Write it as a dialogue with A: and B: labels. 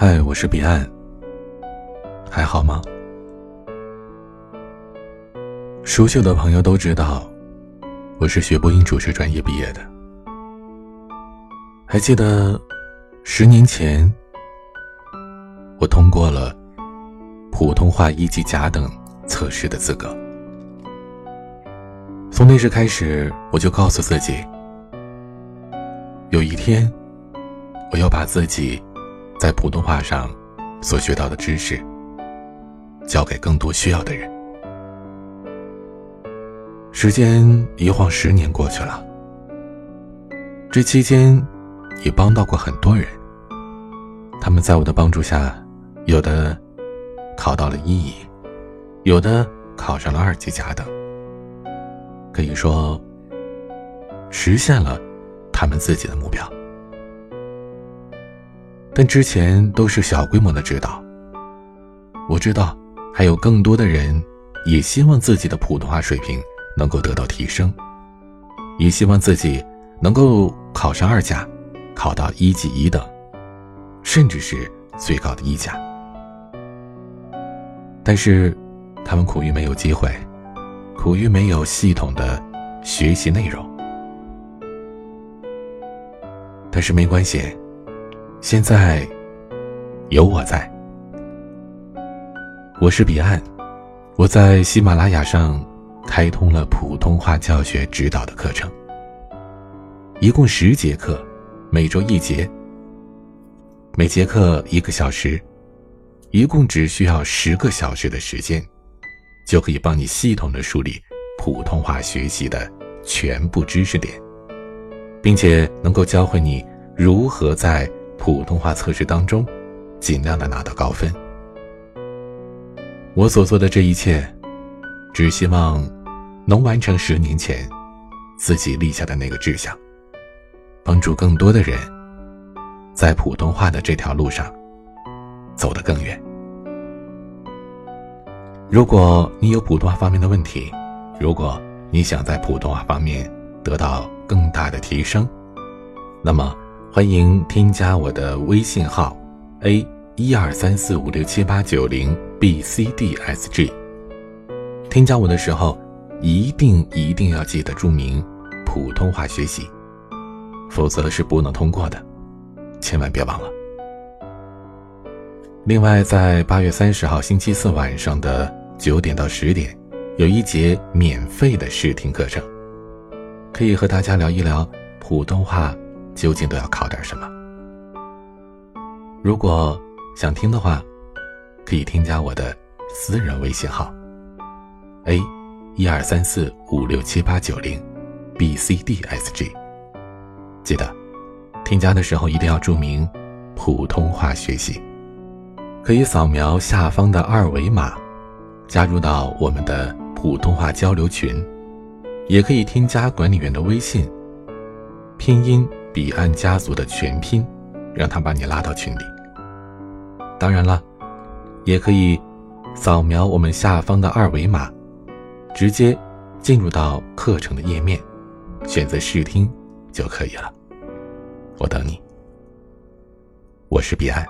A: 嗨，我是彼岸，还好吗？熟悉我的朋友都知道，我是学播音主持专业毕业的。还记得十年前，我通过了普通话一级甲等测试的资格。从那时开始，我就告诉自己，有一天，我要把自己。在普通话上所学到的知识，教给更多需要的人。时间一晃十年过去了，这期间也帮到过很多人。他们在我的帮助下，有的考到了一乙，有的考上了二级甲等。可以说，实现了他们自己的目标。但之前都是小规模的指导。我知道，还有更多的人也希望自己的普通话水平能够得到提升，也希望自己能够考上二甲，考到一级乙等，甚至是最高的一甲。但是，他们苦于没有机会，苦于没有系统的学习内容。但是没关系。现在有我在，我是彼岸，我在喜马拉雅上开通了普通话教学指导的课程，一共十节课，每周一节，每节课一个小时，一共只需要十个小时的时间，就可以帮你系统的梳理普通话学习的全部知识点，并且能够教会你如何在。普通话测试当中，尽量的拿到高分。我所做的这一切，只希望能完成十年前自己立下的那个志向，帮助更多的人在普通话的这条路上走得更远。如果你有普通话方面的问题，如果你想在普通话方面得到更大的提升，那么。欢迎添加我的微信号：a 一二三四五六七八九零 b c d s g。添加我的时候，一定一定要记得注明普通话学习，否则是不能通过的，千万别忘了。另外，在八月三十号星期四晚上的九点到十点，有一节免费的试听课程，可以和大家聊一聊普通话。究竟都要考点什么？如果想听的话，可以添加我的私人微信号：a 一二三四五六七八九零 b c d s g。记得添加的时候一定要注明普通话学习。可以扫描下方的二维码，加入到我们的普通话交流群，也可以添加管理员的微信，拼音。彼岸家族的全拼，让他把你拉到群里。当然了，也可以扫描我们下方的二维码，直接进入到课程的页面，选择试听就可以了。我等你，我是彼岸，